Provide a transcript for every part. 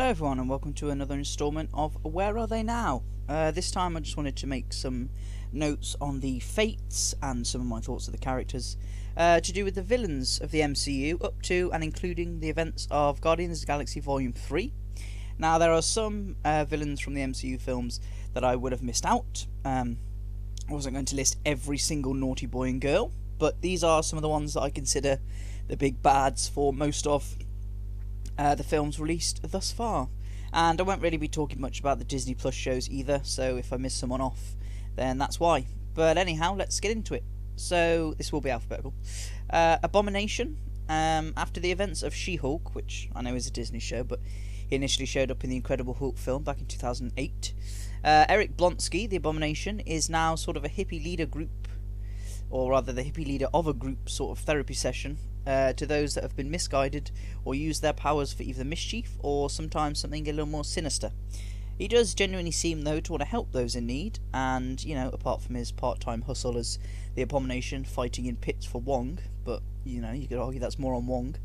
Hello everyone and welcome to another installment of Where Are They Now? Uh, this time I just wanted to make some notes on the fates and some of my thoughts of the characters uh, to do with the villains of the MCU up to and including the events of Guardians of the Galaxy Volume 3. Now there are some uh, villains from the MCU films that I would have missed out. Um, I wasn't going to list every single naughty boy and girl, but these are some of the ones that I consider the big bads for most of uh, the films released thus far. And I won't really be talking much about the Disney Plus shows either, so if I miss someone off, then that's why. But anyhow, let's get into it. So, this will be alphabetical. Uh, Abomination, um, after the events of She Hulk, which I know is a Disney show, but he initially showed up in the Incredible Hulk film back in 2008. Uh, Eric Blonsky, the Abomination, is now sort of a hippie leader group, or rather the hippie leader of a group sort of therapy session uh, to those that have been misguided or used their powers for either mischief or sometimes something a little more sinister. He does genuinely seem, though, to want to help those in need, and, you know, apart from his part time hustle as the Abomination fighting in pits for Wong, but, you know, you could argue that's more on Wong.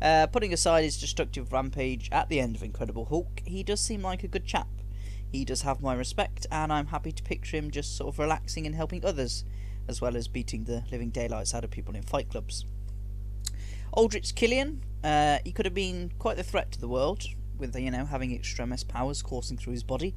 Uh, putting aside his destructive rampage at the end of Incredible Hulk, he does seem like a good chap. He does have my respect, and I'm happy to picture him just sort of relaxing and helping others, as well as beating the living daylights out of people in fight clubs. Aldrich Killian, uh, he could have been quite the threat to the world, with you know having extremis powers coursing through his body.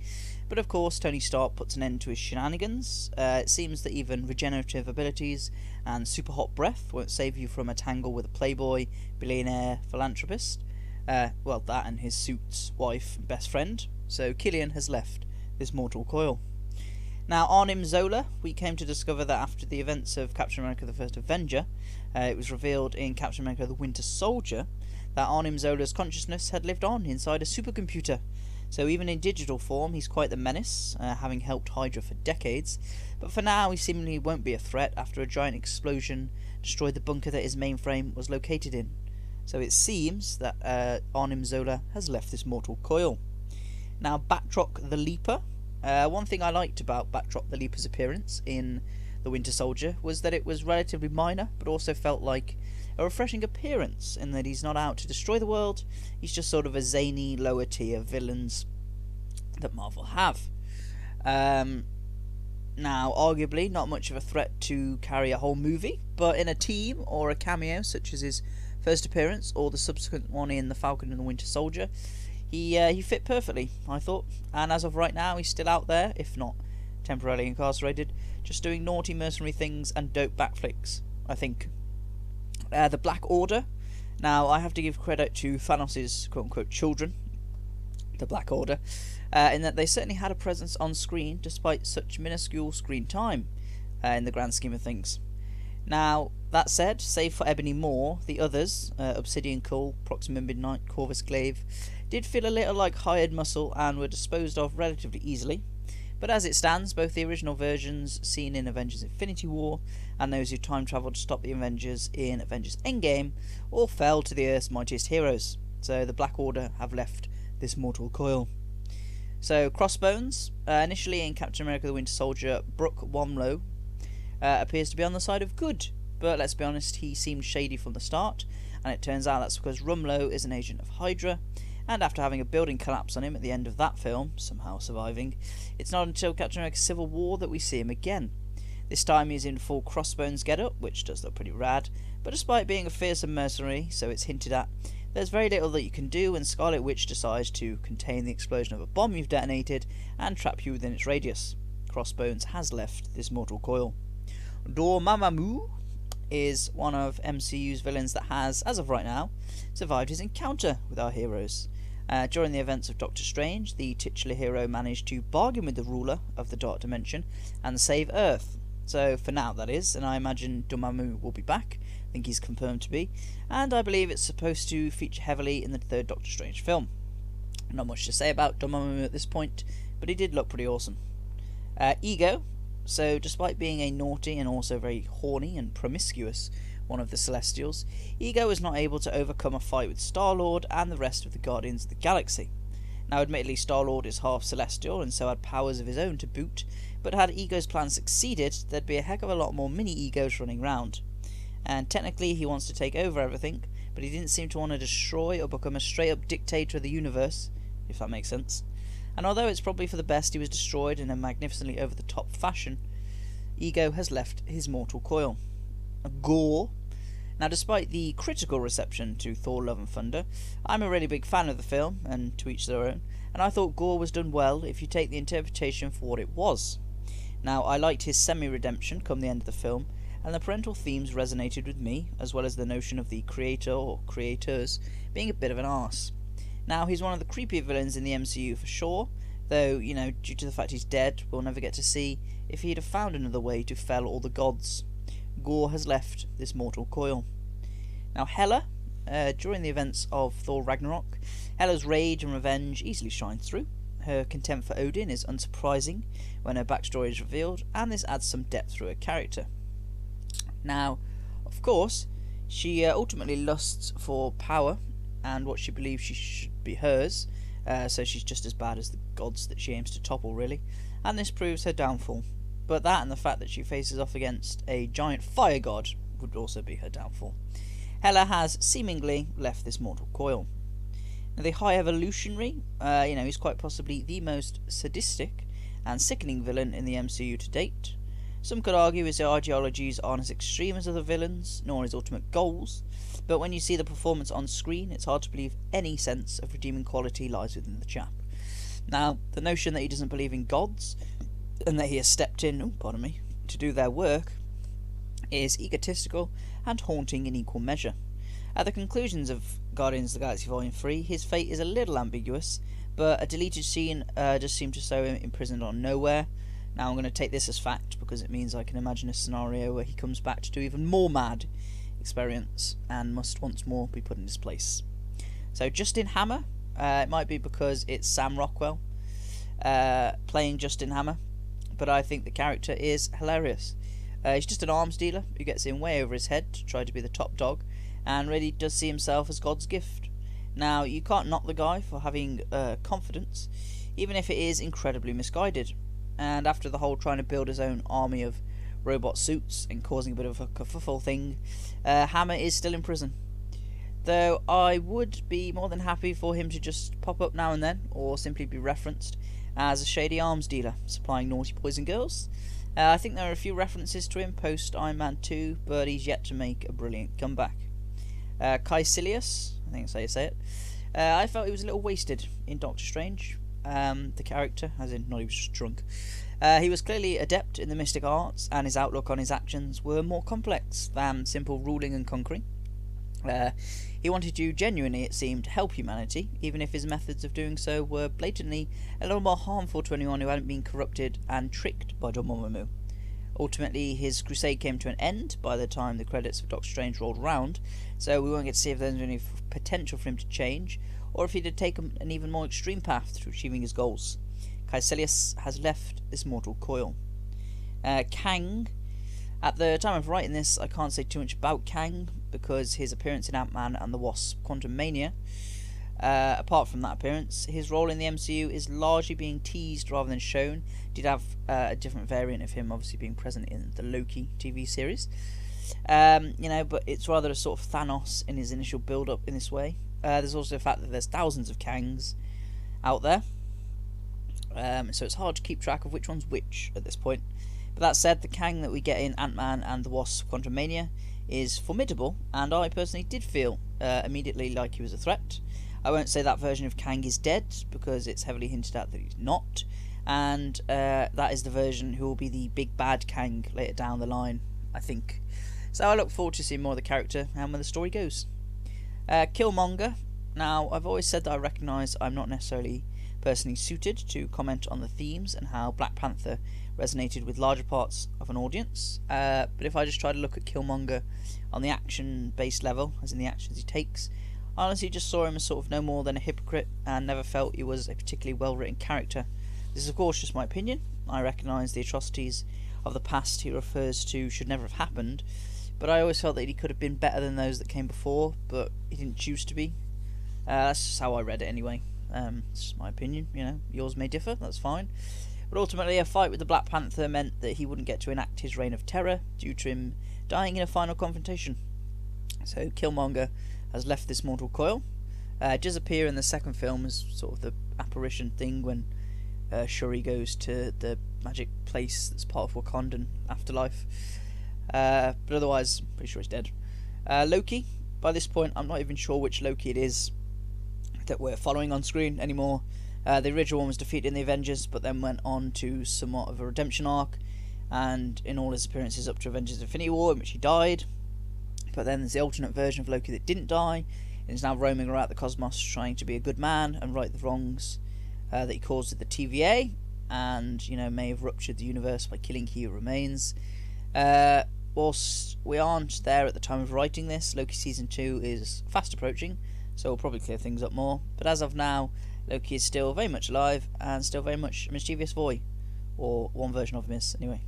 But of course, Tony Stark puts an end to his shenanigans. Uh, it seems that even regenerative abilities and super hot breath won't save you from a tangle with a playboy, billionaire, philanthropist. Uh, well, that and his suit's wife and best friend. So Killian has left this mortal coil. Now, Arnim Zola, we came to discover that after the events of Captain America the First Avenger, uh, it was revealed in Captain America the Winter Soldier that Arnim Zola's consciousness had lived on inside a supercomputer. So, even in digital form, he's quite the menace, uh, having helped Hydra for decades. But for now, he seemingly won't be a threat after a giant explosion destroyed the bunker that his mainframe was located in. So, it seems that uh, Arnim Zola has left this mortal coil. Now, Batroc the Leaper uh, one thing I liked about Batroc the Leaper's appearance in The Winter Soldier was that it was relatively minor, but also felt like a refreshing appearance in that he's not out to destroy the world, he's just sort of a zany, lower tier villains that Marvel have. Um, now, arguably, not much of a threat to carry a whole movie, but in a team or a cameo, such as his first appearance or the subsequent one in The Falcon and the Winter Soldier, he uh, he fit perfectly, I thought. And as of right now, he's still out there, if not temporarily incarcerated, just doing naughty mercenary things and dope backflips. I think. Uh, the Black Order. Now, I have to give credit to Thanos' quote unquote children, the Black Order, uh, in that they certainly had a presence on screen despite such minuscule screen time uh, in the grand scheme of things. Now, that said, save for Ebony Maw, the others, uh, Obsidian Cull, Proxima Midnight, Corvus Glaive, did feel a little like hired muscle and were disposed of relatively easily. But as it stands, both the original versions seen in Avengers Infinity War and those who time travelled to stop the Avengers in Avengers Endgame all fell to the Earth's mightiest heroes. So the Black Order have left this mortal coil. So Crossbones, uh, initially in Captain America the Winter Soldier, Brock Rumlow uh, appears to be on the side of good, but let's be honest, he seemed shady from the start, and it turns out that's because Rumlow is an agent of Hydra, and after having a building collapse on him at the end of that film, somehow surviving, it's not until Captain America Civil War that we see him again. This time he's in full crossbones getup, which does look pretty rad, but despite being a fearsome mercenary, so it's hinted at, there's very little that you can do when Scarlet Witch decides to contain the explosion of a bomb you've detonated and trap you within its radius. Crossbones has left this mortal coil. Dormammu is one of MCU's villains that has, as of right now, survived his encounter with our heroes. Uh, during the events of Doctor Strange, the titular hero managed to bargain with the ruler of the Dark Dimension and save Earth. So, for now, that is, and I imagine Dormammu will be back. I think he's confirmed to be, and I believe it's supposed to feature heavily in the third Doctor Strange film. Not much to say about Dormammu at this point, but he did look pretty awesome. Uh, Ego, so despite being a naughty and also very horny and promiscuous one of the Celestials, Ego was not able to overcome a fight with Star Lord and the rest of the Guardians of the Galaxy. Now, admittedly, Star Lord is half celestial and so had powers of his own to boot, but had Ego's plan succeeded, there'd be a heck of a lot more mini egos running round. And technically, he wants to take over everything, but he didn't seem to want to destroy or become a straight up dictator of the universe, if that makes sense. And although it's probably for the best he was destroyed in a magnificently over the top fashion, Ego has left his mortal coil. Gorr. Now, despite the critical reception to Thor Love and Thunder, I'm a really big fan of the film, and to each their own, and I thought Gorr was done well if you take the interpretation for what it was. Now, I liked his semi redemption come the end of the film, and the parental themes resonated with me, as well as the notion of the creator or creators being a bit of an arse. Now, he's one of the creepier villains in the MCU for sure, though, you know, due to the fact he's dead, we'll never get to see if he'd have found another way to fell all the gods. Gorr has left this mortal coil. Now, Hela, uh, during the events of Thor Ragnarok, Hela's rage and revenge easily shine through. Her contempt for Odin is unsurprising when her backstory is revealed, and this adds some depth through her character. Now, of course, she uh, ultimately lusts for power and what she believes she should be hers, uh, so she's just as bad as the gods that she aims to topple, really, and this proves her downfall. But that and the fact that she faces off against a giant fire god would also be her downfall. Hela has seemingly left this mortal coil. Now, the High Evolutionary, uh, you know, is quite possibly the most sadistic and sickening villain in the MCU to date. Some could argue his ideologies aren't as extreme as other villains, nor his ultimate goals, but when you see the performance on screen, it's hard to believe any sense of redeeming quality lies within the chap. Now, the notion that he doesn't believe in gods, and that he has stepped in, oh, pardon me, to do their work, is egotistical and haunting in equal measure. At the conclusions of Guardians of the Galaxy Volume 3, his fate is a little ambiguous, but a deleted scene uh, just seemed to show him imprisoned on Knowhere. now I'm going to take this as fact because it means I can imagine a scenario where he comes back to do even more mad experience and must once more be put in his place. So Justin Hammer, uh, it might be because it's Sam Rockwell uh, playing Justin Hammer, but I think the character is hilarious. Uh, he's just an arms dealer who gets in way over his head to try to be the top dog, and really does see himself as God's gift. Now you can't knock the guy for having uh, confidence, even if it is incredibly misguided and after the whole trying to build his own army of robot suits and causing a bit of a kerfuffle thing, uh, Hammer is still in prison. Though I would be more than happy for him to just pop up now and then, or simply be referenced as a shady arms dealer supplying naughty boys and girls. Uh, I think there are a few references to him post Iron Man 2, but he's yet to make a brilliant comeback. Uh, Kaecilius, I think that's how you say it. Uh, I felt he was a little wasted in Doctor Strange um, the character, as in not he was just drunk. Uh, he was clearly adept in the mystic arts, and his outlook on his actions were more complex than simple ruling and conquering. Uh, he wanted to genuinely, it seemed, help humanity, even if his methods of doing so were blatantly a little more harmful to anyone who hadn't been corrupted and tricked by Dormammu. Ultimately, his crusade came to an end by the time the credits of Doctor Strange rolled around, so we won't get to see if there's any potential for him to change, or if he'd have taken an even more extreme path to achieving his goals. Kaecilius has left this mortal coil. Uh, Kang. At the time of writing this, I can't say too much about Kang because his appearance in Ant Man and the Wasp Quantumania. Uh, apart from that appearance, his role in the MCU is largely being teased rather than shown. Did have uh, a different variant of him, obviously being present in the Loki TV series. Um, you know, but it's rather a sort of Thanos in his initial build-up in this way. Uh, there's also the fact that there's thousands of Kangs out there, um, so it's hard to keep track of which one's which at this point. But that said, the Kang that we get in Ant Man and the Wasp Quantumania is formidable, and I personally did feel uh, immediately like he was a threat. I won't say that version of Kang is dead because it's heavily hinted at that he's not, and uh, that is the version who will be the big bad Kang later down the line, I think. So I look forward to seeing more of the character and where the story goes. Uh, Killmonger. Now, I've always said that I recognise I'm not necessarily personally suited to comment on the themes and how Black Panther resonated with larger parts of an audience. Uh, but if I just try to look at Killmonger on the action based level, as in the actions he takes, I honestly just saw him as sort of no more than a hypocrite and never felt he was a particularly well written character. This is, of course, just my opinion. I recognise the atrocities of the past he refers to should never have happened, but I always felt that he could have been better than those that came before, but he didn't choose to be. Uh, that's just how I read it anyway. Um, it's just my opinion, you know. Yours may differ, that's fine. But ultimately, a fight with the Black Panther meant that he wouldn't get to enact his reign of terror due to him dying in a final confrontation. So Killmonger has left this mortal coil. Uh, does appear in the second film as sort of the apparition thing when uh, Shuri goes to the magic place that's part of Wakandan afterlife. Uh, but otherwise, pretty sure he's dead. Uh, Loki. By this point, I'm not even sure which Loki it is that we're following on screen anymore. Uh, the original one was defeated in the Avengers, but then went on to somewhat of a redemption arc, and in all his appearances up to Avengers Infinity War, in which he died. But then there's the alternate version of Loki that didn't die, and is now roaming around the cosmos trying to be a good man and right the wrongs uh, that he caused at the TVA, and you know may have ruptured the universe by killing He Who Remains. Uh, whilst we aren't there at the time of writing this, Loki season two is fast approaching, so we'll probably clear things up more. But as of now, Loki is still very much alive and still very much a mischievous boy, or one version of Miss anyway.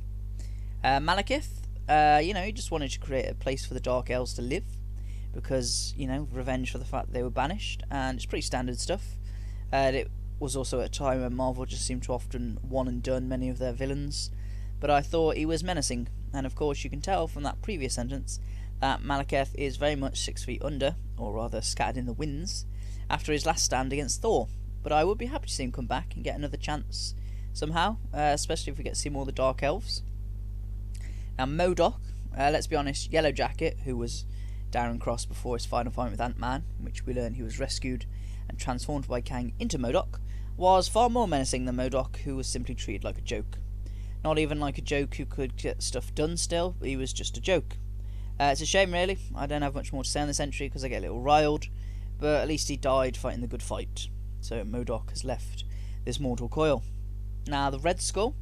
Uh, Malekith, uh, you know, he just wanted to create a place for the Dark Elves to live because you know revenge for the fact they were banished, and it's pretty standard stuff. Uh, it was also at a time when Marvel just seemed to often one and done many of their villains, but I thought he was menacing, and of course you can tell from that previous sentence that Malekith is very much six feet under, or rather scattered in the winds, after his last stand against Thor but I would be happy to see him come back and get another chance somehow, uh, especially if we get to see more of the Dark Elves. Now, MODOK, uh, let's be honest, Yellow Jacket, who was Darren Cross before his final fight with Ant Man, which we learn he was rescued and transformed by Kang into MODOK, was far more menacing than MODOK, who was simply treated like a joke. Not even like a joke who could get stuff done still, he was just a joke. Uh, it's a shame, really. I don't have much more to say on this entry because I get a little riled, but at least he died fighting the good fight so MODOK has left this mortal coil. Now, the Red Skull,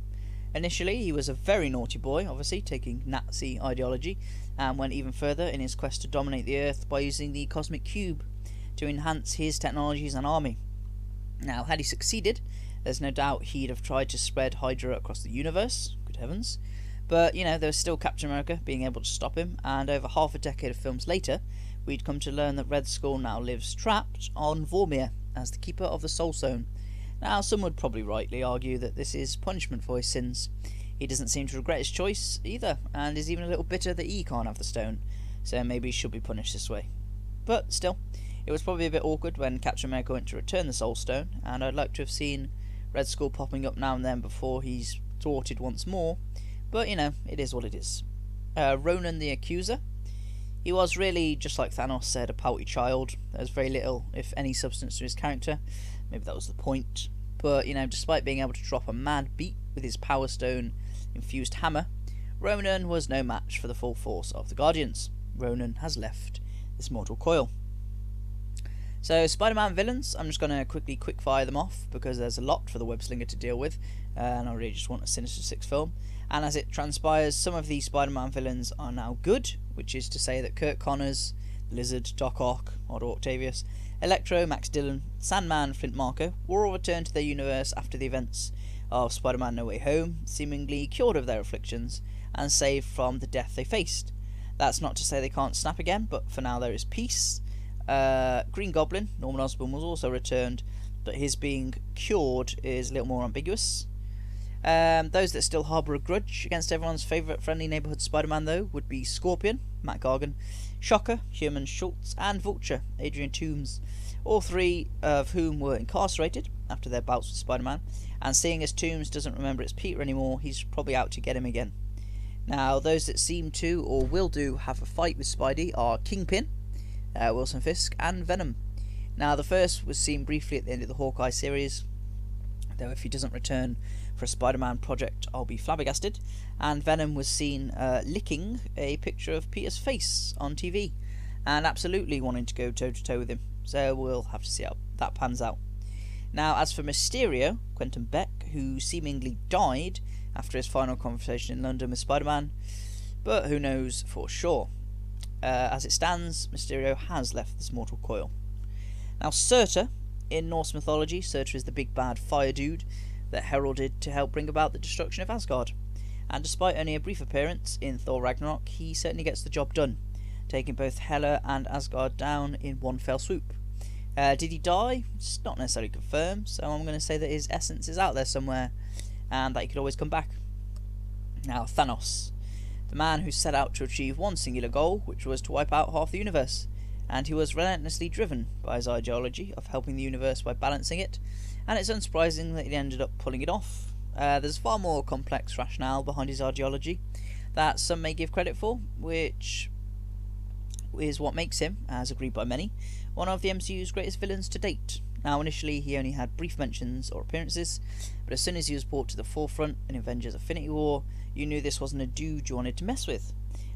initially he was a very naughty boy, obviously, taking Nazi ideology, and went even further in his quest to dominate the Earth by using the Cosmic Cube to enhance his technologies and army. Now, had he succeeded, there's no doubt he'd have tried to spread Hydra across the universe, good heavens. But, you know, there was still Captain America being able to stop him, and over half a decade of films later, we'd come to learn that Red Skull now lives trapped on Vormir, as the keeper of the Soul Stone. Now, some would probably rightly argue that this is punishment for his sins. He doesn't seem to regret his choice either, and is even a little bitter that he can't have the stone, so maybe he should be punished this way. But still, it was probably a bit awkward when Captain America went to return the Soul Stone, and I'd like to have seen Red Skull popping up now and then before he's thwarted once more, but you know, it is what it is. Uh, Ronan the Accuser he was really, just like Thanos said, a pouty child. There's very little, if any, substance to his character. Maybe that was the point. But, you know, despite being able to drop a mad beat with his Power Stone infused hammer, Ronan was no match for the full force of the Guardians. Ronan has left this mortal coil. So, Spider Man villains, I'm just going to quickly quick fire them off because there's a lot for the web slinger to deal with, uh, and I really just want a Sinister Six film. And as it transpires, some of these Spider Man villains are now good, which is to say that Curt Connors, Lizard, Doc Ock, Otto Octavius, Electro, Max Dillon, Sandman, Flint Marko were all returned to their universe after the events of Spider Man No Way Home, seemingly cured of their afflictions and saved from the death they faced. That's not to say they can't snap again, but for now there is peace. Uh, Green Goblin, Norman Osborn, was also returned, but his being cured is a little more ambiguous. Um, those that still harbour a grudge against everyone's favourite friendly neighbourhood Spider Man, though, would be Scorpion, Mac Gargan, Shocker, Herman Schultz, and Vulture, Adrian Toomes, all three of whom were incarcerated after their bouts with Spider Man. And seeing as Toomes doesn't remember it's Peter anymore, he's probably out to get him again. Now, those that seem to or will do have a fight with Spidey are Kingpin, uh, Wilson Fisk, and Venom. Now, the first was seen briefly at the end of the Hawkeye series, though if he doesn't return for a Spider Man project, I'll be flabbergasted. And Venom was seen uh, licking a picture of Peter's face on TV and absolutely wanting to go toe to toe with him. So we'll have to see how that pans out. Now, as for Mysterio, Quentin Beck, who seemingly died after his final conversation in London with Spider Man, but who knows for sure. Uh, as it stands, Mysterio has left this mortal coil. Now, Surtur, in Norse mythology, Surtur is the big bad fire dude that heralded to help bring about the destruction of Asgard. And despite only a brief appearance in Thor Ragnarok, he certainly gets the job done, taking both Hela and Asgard down in one fell swoop. Uh, did he die? It's not necessarily confirmed, so I'm going to say that his essence is out there somewhere and that he could always come back. Now, Thanos, the man who set out to achieve one singular goal, which was to wipe out half the universe, and he was relentlessly driven by his ideology of helping the universe by balancing it and it's unsurprising that he ended up pulling it off. Uh, there's far more complex rationale behind his ideology that some may give credit for, which is what makes him, as agreed by many, one of the MCU's greatest villains to date. Now, initially, he only had brief mentions or appearances, but as soon as he was brought to the forefront in Avengers Infinity War, you knew this wasn't a dude you wanted to mess with.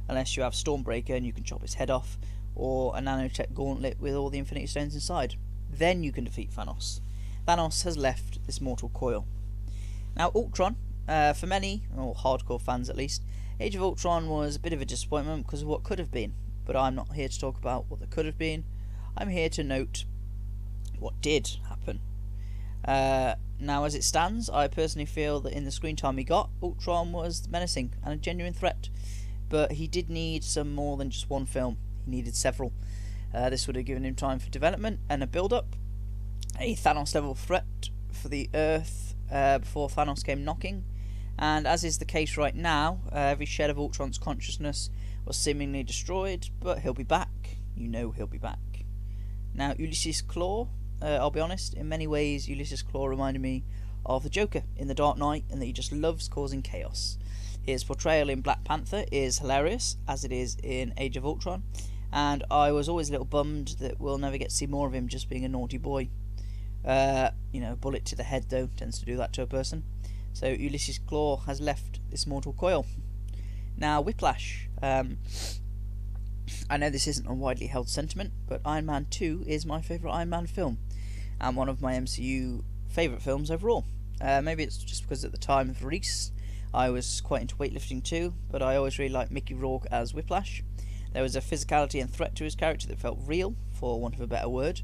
Unless you have Stormbreaker and you can chop his head off, or a nanotech gauntlet with all the Infinity Stones inside. Then you can defeat Thanos. Thanos has left this mortal coil. Now, Ultron, uh, for many, or hardcore fans at least, Age of Ultron was a bit of a disappointment because of what could have been. But I'm not here to talk about what could have been. I'm here to note what did happen. Uh, now, as it stands, I personally feel that in the screen time he got, Ultron was menacing and a genuine threat. But he did need some more than just one film. Needed several. Uh, this would have given him time for development and a build-up. A Thanos level threat for the Earth uh, before Thanos came knocking. And as is the case right now, uh, every shed of Ultron's consciousness was seemingly destroyed, but he'll be back. You know he'll be back. Now, Ulysses Klaue, uh, I'll be honest, in many ways, Ulysses Klaue reminded me of the Joker in The Dark Knight, and that he just loves causing chaos. His portrayal in Black Panther is hilarious, as it is in Age of Ultron, and I was always a little bummed that we'll never get to see more of him just being a naughty boy. Uh, you know, bullet to the head, though, tends to do that to a person. So Ulysses Klaue has left this mortal coil. Now, Whiplash. Um, I know this isn't a widely held sentiment, but Iron Man 2 is my favourite Iron Man film, and one of my MCU favourite films overall. Uh, maybe it's just because at the time of release I was quite into weightlifting too, but I always really liked Mickey Rourke as Whiplash. There was a physicality and threat to his character that felt real, for want of a better word,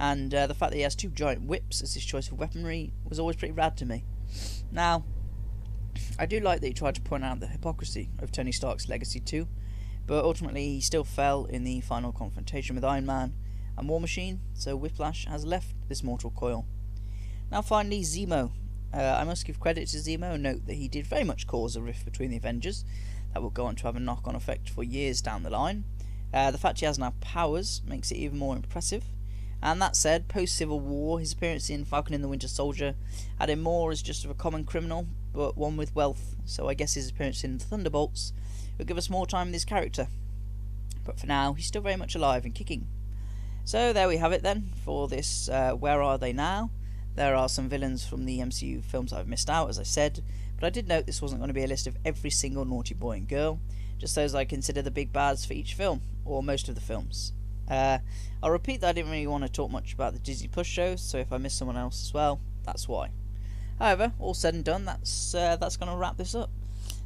and uh, the fact that he has two giant whips as his choice of weaponry was always pretty rad to me. Now, I do like that he tried to point out the hypocrisy of Tony Stark's legacy too, but ultimately he still fell in the final confrontation with Iron Man and War Machine, so Whiplash has left this mortal coil. Now finally, Zemo. Uh, I must give credit to Zemo and note that he did very much cause a rift between the Avengers that will go on to have a knock-on effect for years down the line. Uh, the fact he has now powers makes it even more impressive. And that said, post Civil War, his appearance in Falcon and the Winter Soldier had him more as just a common criminal, but one with wealth, so I guess his appearance in Thunderbolts will give us more time with his character. But for now, he's still very much alive and kicking. So there we have it then for this uh, Where Are They Now? There are some villains from the MCU films I've missed out, as I said, but I did note this wasn't going to be a list of every single naughty boy and girl, just those I consider the big bads for each film, or most of the films. Uh, I'll repeat that I didn't really want to talk much about the Disney Plus shows, so if I miss someone else as well, that's why. However, all said and done, that's uh, that's going to wrap this up.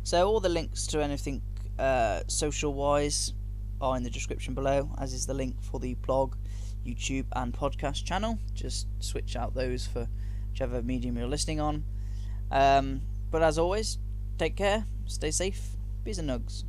So all the links to anything uh, social-wise are in the description below, as is the link for the blog, YouTube, and podcast channel. Just switch out those for whichever medium you're listening on. Um, but as always, take care, stay safe, bees and nugs.